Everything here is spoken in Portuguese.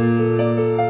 Música